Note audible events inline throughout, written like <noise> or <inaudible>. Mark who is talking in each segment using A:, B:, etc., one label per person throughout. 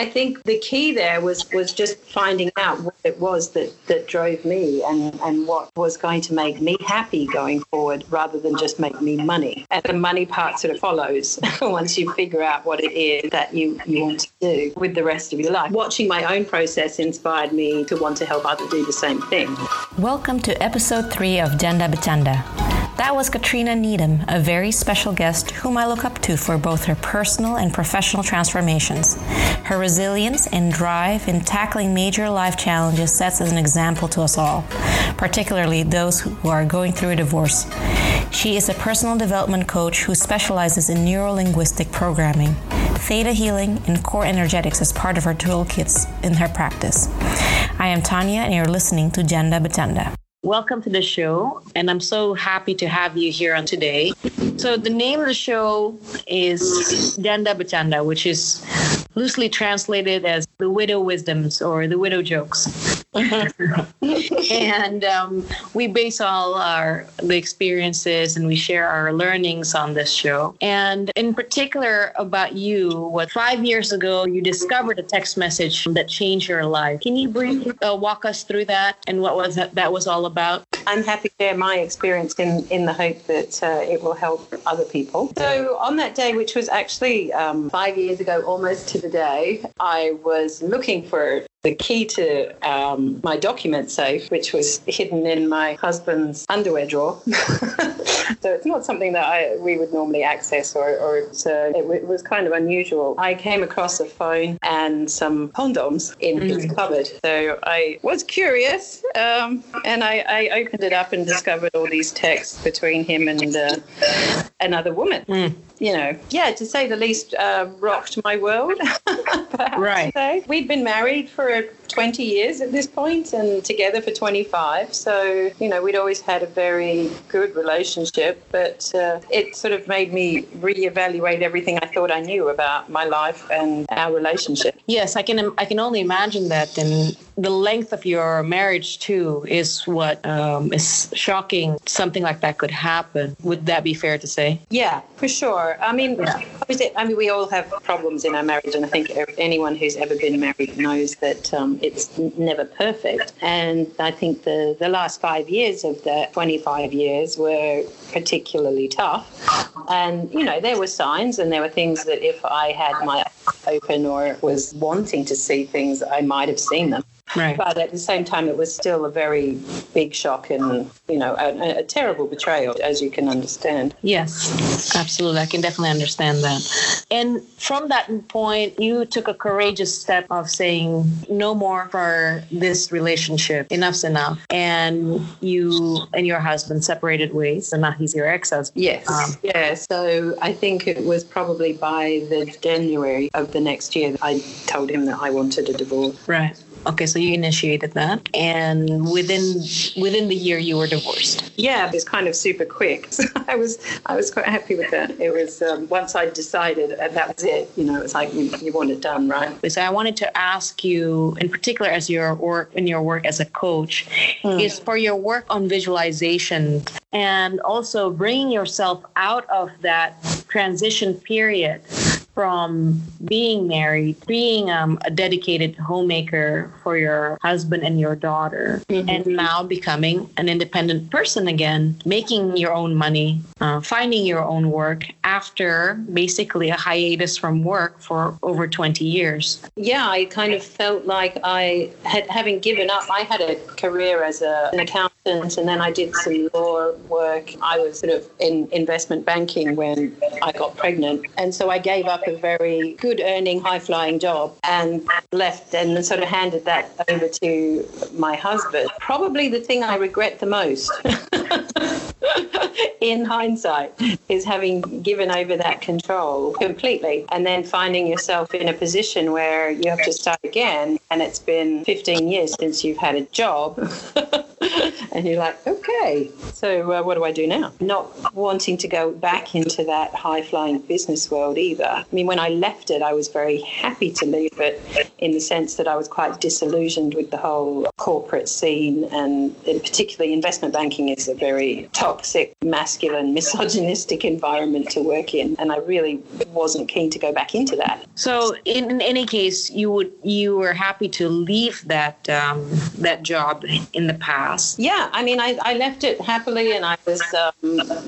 A: I think the key there was was just finding out what it was that that drove me and and what was going to make me happy going forward, rather than just make me money. And the money part sort of follows <laughs> once you figure out what it is that you you want to do with the rest of your life. Watching my own process inspired me to want to help others do the same thing.
B: Welcome to episode three of Janda Bercanda. That was Katrina Needham, a very special guest whom I look up to for both her personal and professional transformations. Her resilience and drive in tackling major life challenges sets as an example to us all, particularly those who are going through a divorce. She is a personal development coach who specializes in neuro linguistic programming, theta healing, and core energetics as part of her toolkits in her practice. I am Tanya, and you're listening to Janda Bercanda. Welcome to the show, and I'm so happy to have you here on today. So, the name of the show is Janda Bercanda, which is loosely translated as the widow wisdoms or the widow jokes. And um, we base all our the experiences and we share our learnings on this show. And in particular about you, what five years ago you discovered a text message that changed your life. Can you briefly uh, walk us through that and what was that, that was all about?
A: I'm happy to share my experience in, in the hope that uh, it will help other people. So, on that day, which was actually um, five years ago, almost to the day, I was looking for the key to um, my document safe, which was hidden in my husband's underwear drawer. <laughs> so it's not something that I, we would normally access, or, or so it, it, was kind of unusual. I came across a phone and some condoms in mm his cupboard. So I was curious, um, and I, I, opened it up and discovered all these texts between him and uh, another woman. Mm you know, yeah, to say the least, uh, rocked my world. <laughs>
B: right.
A: We'd been married for 20 years at this point and together for 25. So, you know, we'd always had a very good relationship, but uh, it sort of made me reevaluate everything I thought I knew about my life and our relationship.
B: Yes, I can I can only imagine that and the length of your marriage too is what um, is shocking something like that could happen. Would that be fair to say?
A: Yeah, for sure. I mean, yeah. I mean, we all have problems in our marriage, and I think anyone who's ever been married knows that um, it's never perfect. And I think the, the last five years of the 25 years were particularly tough. And, you know, there were signs and there were things that if I had my eyes open or was wanting to see things, I might have seen them.
B: Right.
A: But at the same time, it was still a very big shock and, you know, a, a, terrible betrayal, as you can understand.
B: Yes, absolutely. I can definitely understand that. And from that point, you took a courageous step of saying, no more for this relationship. Enough's enough. And you and your husband separated ways, and now he's your ex husband.
A: Yes. Um, yeah. So I think it was probably by the January of the next year that I told him that I wanted a divorce.
B: Right. Okay, so you initiated that, and within within the year you were divorced.
A: Yeah, it was kind of super quick. So <laughs> I was I was quite happy with that. It was um, once I decided, and that was it. You know, it was like you, you want it done, right?
B: So I wanted to ask you, in particular, as your work in your work as a coach, mm. is for your work on visualization and also bringing yourself out of that transition period from being married, being um, a dedicated homemaker for your husband and your daughter, mm-hmm. and now becoming an independent person again, making your own money, uh, finding your own work after basically a hiatus from work for over 20 years.
A: Yeah, I kind of felt like I had, having given up, I had a career as a, an accountant and then I did some law work. I was sort of in investment banking when I got pregnant. And so I gave up a very good earning, high flying job and left and sort of handed that over to my husband. Probably the thing I regret the most. <laughs> in hindsight, is having given over that control completely and then finding yourself in a position where you have to start again. And it's been 15 years since you've had a job. <laughs> and you're like, okay, so uh, what do I do now? Not wanting to go back into that high flying business world either. I mean, when I left it, I was very happy to leave it in the sense that I was quite disillusioned with the whole corporate scene, and particularly investment banking is a very toxic, masculine, <laughs> misogynistic environment to work in, and I really wasn't keen to go back into that.
B: So, in, in any case, you would you were happy to leave that um, that job in the past?
A: Yeah, I mean, I, I left it happily, and I was, um,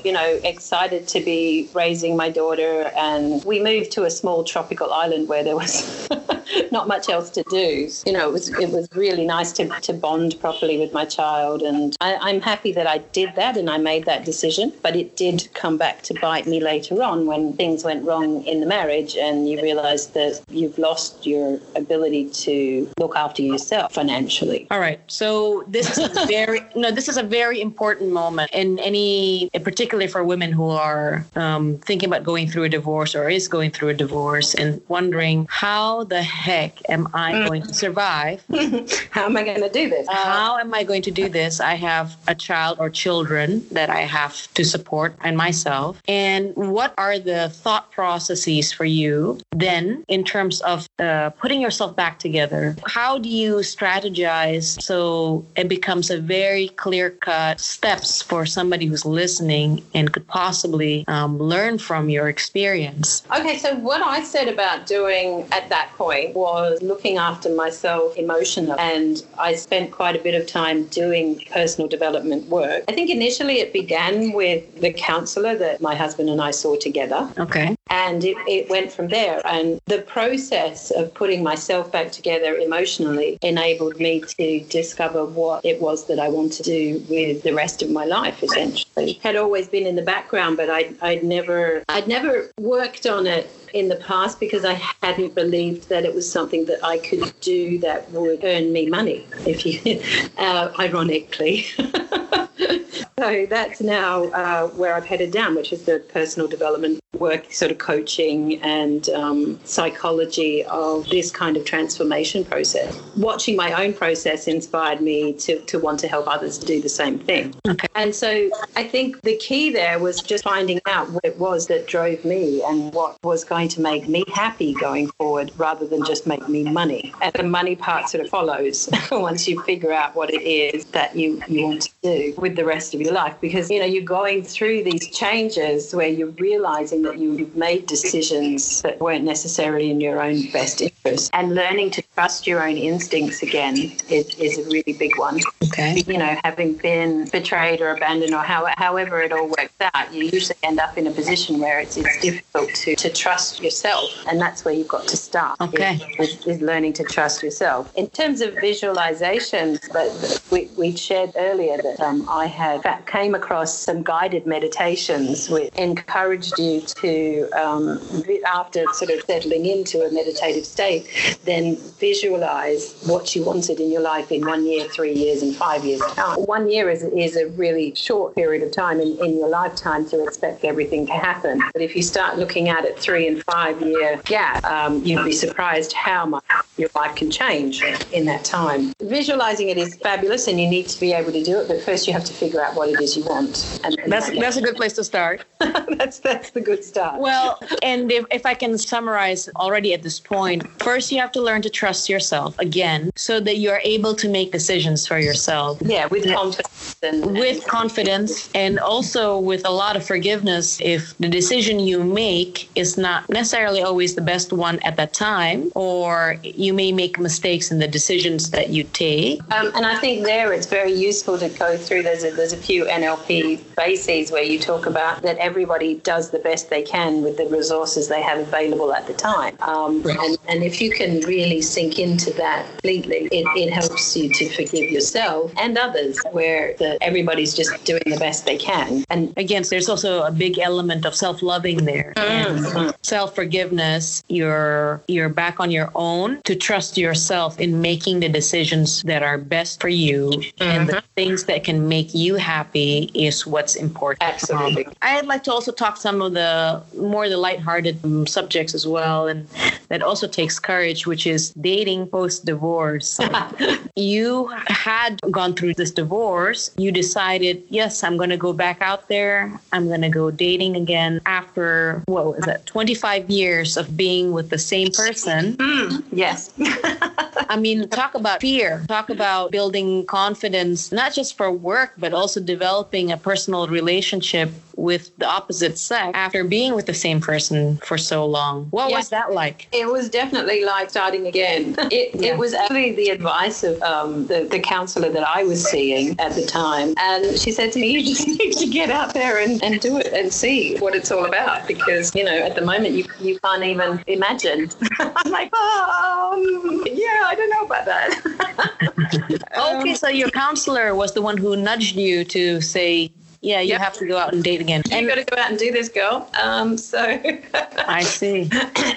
A: you know, excited to be raising my daughter, and we moved to a small tropical island where there was <laughs> not much else to do. You know, it was it was really nice to, to bond properly with my child, and I, I'm happy that I did that and I made that decision. But it did come back to bite me later on when things went wrong in the marriage, and you realise that you've lost your ability to look after yourself financially.
B: All right. So this is very <laughs> no, this is a very important moment in any, particularly for women who are um, thinking about going through a divorce or is going through a divorce and wondering how the heck am I mm. going to survive? <laughs>
A: how am I going to do this?
B: Uh, how am I going to do this? I have a child or children that I have to support and myself. And what are the thought processes for you then in terms of uh, putting yourself back together? How do you strategize so it becomes a very clear cut steps for somebody who's listening and could possibly um, learn from your experience?
A: Okay, so what I said about doing at that point was looking after myself emotionally. And I spent quite a bit of time doing personal development work. I think initially it began with the counselor that my husband and I saw together.
B: Okay.
A: And it, it went from there. And the process of putting myself back together emotionally enabled me to discover what it was that I wanted to do with the rest of my life, essentially. Had always been in the background, but I, I'd never, I'd never worked on it in the past because I hadn't believed that it was something that I could do that would earn me money, if you, <laughs> uh, ironically. <laughs> so that's now uh, where I've headed down, which is the personal development work, sort of coaching and um, psychology of this kind of transformation process. Watching my own process inspired me to, to want to help others do the same thing.
B: Okay.
A: And so I think the key there was just finding out what it was that drove me and what was going to make me happy going forward rather than just make me money. And the money part sort of follows <laughs> once you figure out what it is that you, you want to do with the rest of your life because you know you're going through these changes where you're realizing that you've made decisions that weren't necessarily in your own best interest. And learning to trust your own instincts again is, is a really big one.
B: Okay.
A: You know having been betrayed or abandoned or how, however it all works out you usually end up in a position where it's, it's difficult to, to trust yourself. And that's where you've got to start
B: okay.
A: is, is, learning to trust yourself. In terms of visualizations that we, we shared earlier that um, I had came across some guided meditations which encouraged you to, um, after sort of settling into a meditative state, then visualize what you wanted in your life in one year, three years, and five years'. One year is, is a really short period of time in, in your lifetime to expect everything to happen. But if you start looking at it three and five year gap, um, you'd be surprised how much your life can change in that time. Visualizing it is fabulous and you need to be able to do it, but first you have to figure out what it is you want.
B: And, and that's that's a good place to start. <laughs>
A: that's that's the good start.
B: Well, and if, if I can summarize already at this point, first you have to learn to trust yourself again, so that you are able to make decisions for yourself.
A: Yeah, with confidence.
B: And, with confidence, and also with a lot of forgiveness. If the decision you make is not necessarily always the best one at that time, or you may make mistakes in the decisions that you take.
A: Um, and I think there it's very useful to go through. There's a, there's a few NLP bases where you talk about that everybody does the best they can with the resources they have available at the time. Um, right. and, and if you can really sink into that completely, it, it helps you to forgive yourself and others where the, everybody's just doing the best they can.
B: And again, there's also a big element of self-loving there mm-hmm. and self-forgiveness. You're you're back on your own to trust yourself in making the decisions that are best for you mm-hmm. and the things that can make you happy is what's important.
A: Absolutely. Um,
B: I'd like to also talk some of the more the lighthearted um, subjects as well, and that also takes courage, which is dating post divorce. <laughs> you had gone through this divorce. You decided, yes, I'm going to go back out there. I'm going to go dating again after, what was that, 25 years of being with the same person.
A: Mm, yes. <laughs>
B: I mean, talk about fear, talk about building confidence, not just for work, but also developing a personal relationship with the opposite sex after being with the same person for so long. What yeah. was that like?
A: It was definitely like starting again. <laughs> It, yeah. it was actually the advice of um, the, the counselor that I was seeing at the time. And she said to me, you just <laughs> need to get out there and, and do it and see what it's all about because, you know, at the moment you, you can't even imagine. <laughs> I'm like, oh, yeah, I don't know about that.
B: okay, so your counselor was the one who nudged you to say, yeah, you yep. have to go out and date again.
A: You and got to go out and do this, girl. Um, so <laughs>
B: I see.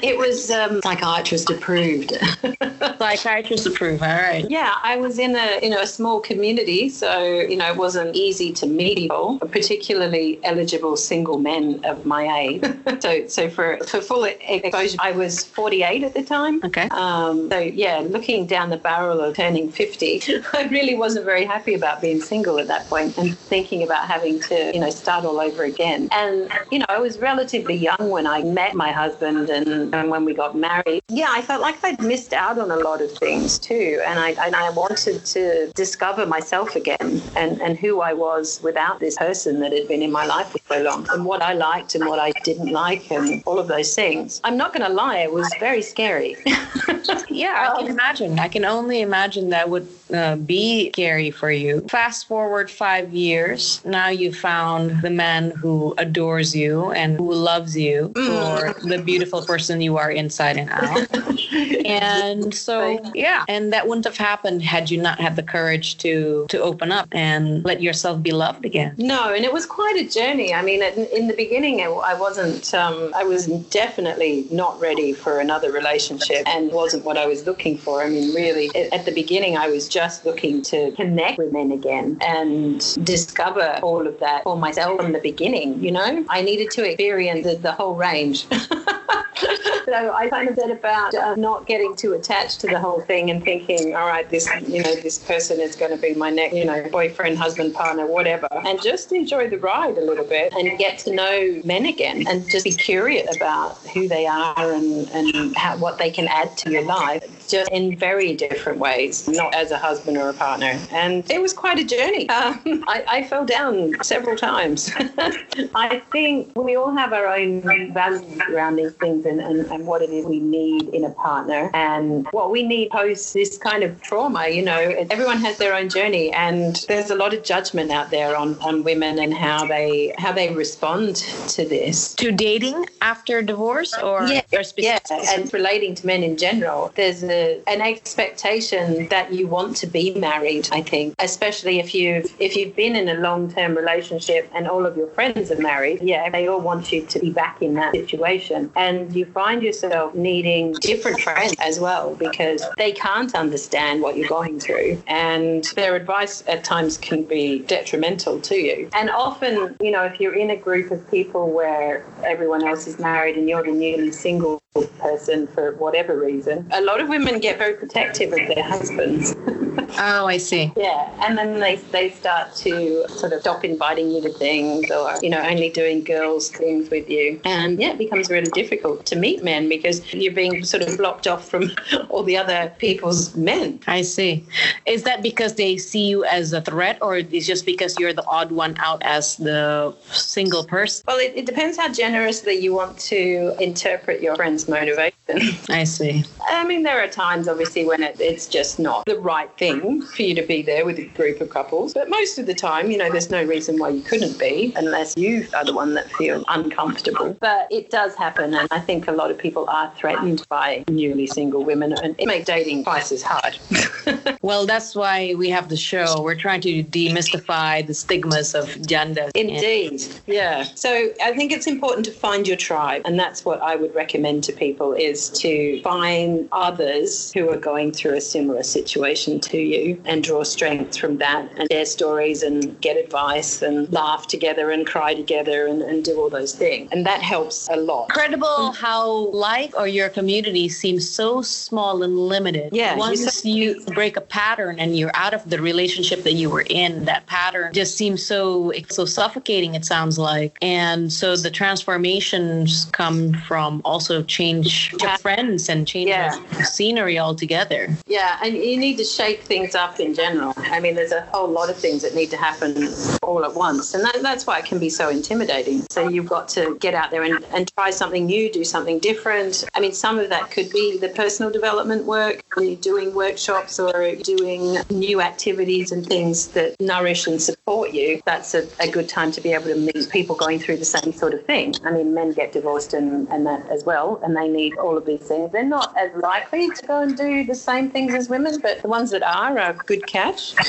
A: It was um, psychiatrist approved. <laughs>
B: psychiatrist approved. All right.
A: Yeah, I was in a you know a small community, so you know it wasn't easy to meet people, particularly eligible single men of my age. <laughs> so so for for full exposure, I was 48 at the time.
B: Okay.
A: Um, so yeah, looking down the barrel of turning 50, I really wasn't very happy about being single at that point and thinking about having to, you know, start all over again. And, you know, I was relatively young when I met my husband and, and when we got married. Yeah, I felt like I'd missed out on a lot of things too. And I, and I wanted to discover myself again and, and who I was without this person that had been in my life for so long and what I liked and what I didn't like and all of those things. I'm not going to lie, it was very scary. <laughs>
B: yeah, I can imagine. I can only imagine that would uh, be scary for you. Fast forward five years, now you found the man who adores you and who loves you mm. for the beautiful person you are inside and out. <laughs> and so, yeah, and that wouldn't have happened had you not had the courage to to open up and let yourself be loved again.
A: No, and it was quite a journey. I mean, in the beginning, I wasn't. Um, I was definitely not ready for another relationship, and wasn't what I was looking for. I mean, really, at the beginning, I was just looking to connect with men again and discover all of that for myself from the beginning. You know, I needed to experience the, the whole range. <laughs> <laughs> so I kind of said about uh, not getting too attached to the whole thing and thinking, all right, this, you know, this person is going to be my next, you know, boyfriend, husband, partner, whatever, and just enjoy the ride a little bit and get to know men again and just be curious about who they are and, and how, what they can add to your life, just in very different ways, not as a husband or a partner. And it was quite a journey. Um, I, I fell down several times. <laughs> I think we all have our own values around these things and, and, and what it is we need in a partner and what we need post this kind of trauma. You know, everyone has their own journey, and there's a lot of judgment out there on, on women and how they how they respond to this.
B: To dating after divorce, or
A: yeah, or yeah, and relating to men in general. There's a, an expectation that you want to be married. I think, especially if you've if you've been in a long term relationship and all of your friends are married. Yeah, they all want you to be back in that situation, and you find yourself needing different friends as well because they can't understand what you're going through and their advice at times can be detrimental to you. And often, you know, if you're in a group of people where everyone else is married and you're the newly single person for whatever reason, a lot of women get very protective of their husbands.
B: Oh, I see.
A: Yeah, and then they they start to sort of stop inviting you to things, or you know, only doing girls things with you, and yeah, it becomes really difficult to meet men because you're being sort of blocked off from <laughs> all the other people's men.
B: I see. Is that because they see you as a threat, or is just because you're the odd one out as the single person?
A: Well, it, it depends how generously you want to interpret your friend's motivation.
B: I see.
A: I mean, there are times, obviously, when it, it's just not the right thing for you to be there with a group of couples. But most of the time, you know, there's no reason why you couldn't be unless you are the one that feels uncomfortable. But it does happen. And I think a lot of people are threatened by newly single women, and it makes dating twice as hard. <laughs>
B: Well, that's why we have the show. We're trying to demystify the stigmas of janda.
A: Indeed. Yeah. So I think it's important to find your tribe. And that's what I would recommend to people is to find others who are going through a similar situation to you and draw strength from that and share stories and get advice and laugh together and cry together and, and do all those things. And that helps a lot.
B: Incredible how life or your community seems so small and limited.
A: Yeah.
B: Once you break a pattern and you're out of the relationship that you were in, that pattern just seems so so suffocating it sounds like. And so the transformations come from also change your friends and change
A: Yeah.
B: the scenery altogether.
A: Yeah, and you need to shake things up in general. I mean, there's a whole lot of things that need to happen all at once, and that, that's why it can be so intimidating. So you've got to get out there and, and try something new, do something different. I mean, some of that could be the personal development work, when you're doing workshops or doing new activities and things that nourish and support you. That's a, a good time to be able to meet people going through the same sort of thing. I mean, men get divorced and, and that as well, and they need all of these things. They're not as likely to go and do the same things as women, but the ones that are are good catch. <laughs>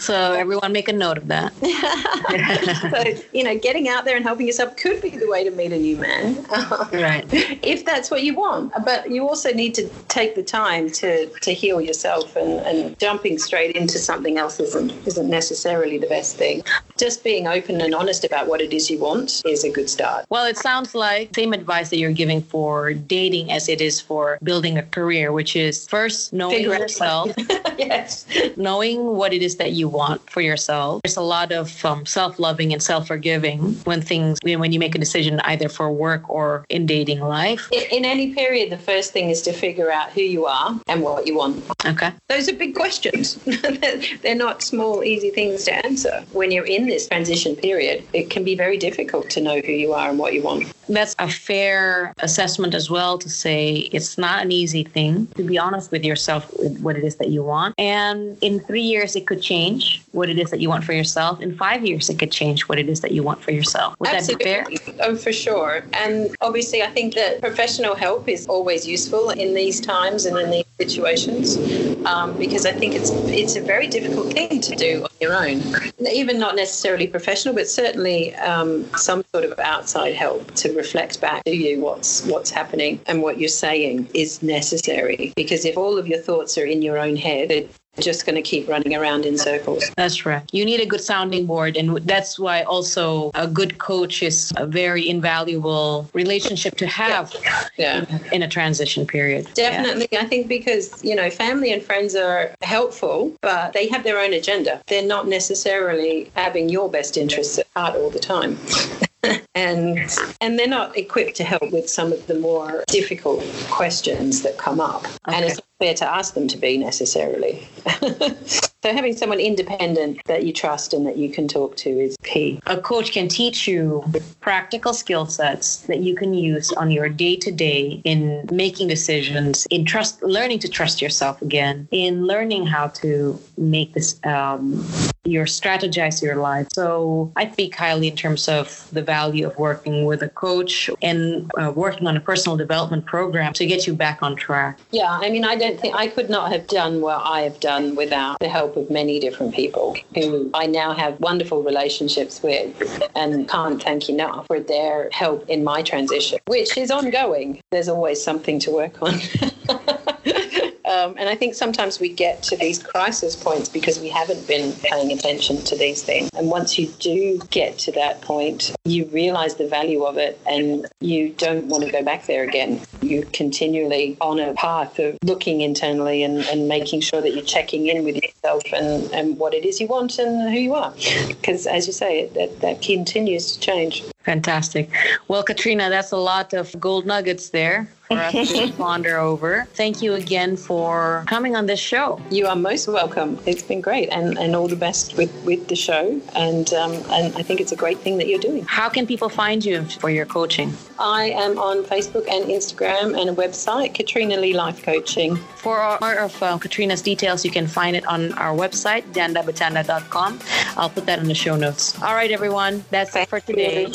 B: So everyone make a note of that. <laughs>
A: so, you know, getting out there and helping yourself could be the way to meet a new man. <laughs>
B: Right.
A: if that's what you want. But you also need to take the time to, to heal yourself and, and jumping straight into something else isn't isn't necessarily the best thing. Just being open and honest about what it is you want is a good start.
B: Well, it sounds like same advice that you're giving for dating as it is for building a career, which is first knowing
A: Figure
B: yourself, <laughs>
A: yes.
B: knowing what it is that you want for yourself. There's a lot of um, self-loving and self-forgiving when things when you make a decision either for work or in dating life.
A: In any period, the first thing is to figure out who you are and what you want.
B: Okay.
A: Those are big questions. <laughs> They're not small, easy things to answer. When you're in this transition period, it can be very difficult to know who you are and what you want.
B: That's a fair assessment as well to say it's not an easy thing to be honest with yourself with what it is that you want. And in three years, it could change what it is that you want for yourself. In five years, it could change what it is that you want for yourself. Would that be fair?
A: Oh, for sure. And obviously, I think that professional help is always useful in these times and in these situations um, because I think it's it's a very difficult thing to do on your own. Even not necessarily professional, but certainly um, some sort of outside help to reflect back to you what's what's happening and what you're saying is necessary. Because if all of your thoughts are in your own head, they're just going to keep running around in circles.
B: That's right. You need a good sounding board. And that's why also a good coach is a very invaluable relationship to have
A: Yeah.
B: in a transition period. Yeah.
A: Definitely. I think because, you know, family and friends are helpful, but they have their own agenda. They're not necessarily having your best interests at heart all the time. <laughs> <laughs> and and they're not equipped to help with some of the more difficult questions that come up. And it's fair to ask them to be necessarily. <laughs> so having someone independent that you trust and that you can talk to is key.
B: a coach can teach you practical skill sets that you can use on your day to day in making decisions, in trust, learning to trust yourself again, in learning how to make this, um, your strategize your life. So I speak highly in terms of the value of working with a coach and uh, working on a personal development program to get you back on track.
A: Yeah, I mean, I don't think I could not have done what I have done without the help of many different people who I now have wonderful relationships with and can't thank enough for their help in my transition, which is ongoing. There's always something to work on. <laughs> Um, and I think sometimes we get to these crisis points because we haven't been paying attention to these things. And once you do get to that point, you realize the value of it and you don't want to go back there again. You're continually on a path of looking internally and, and making sure that you're checking in with yourself and, and what it is you want and who you are. Because as you say, that, that continues to change.
B: Fantastic. Well, Katrina, that's a lot of gold nuggets there for us to <laughs> ponder over. Thank you again for coming on this show.
A: You are most welcome. It's been great, and, and all the best with, with the show. And um, and I think it's a great thing that you're doing.
B: How can people find you for your coaching?
A: I am on Facebook and Instagram and a website, Katrina Lee Life Coaching.
B: For more of uh, Katrina's details, you can find it on our website, dandabatanda.com. I'll put that in the show notes. All right, everyone. That's it for today.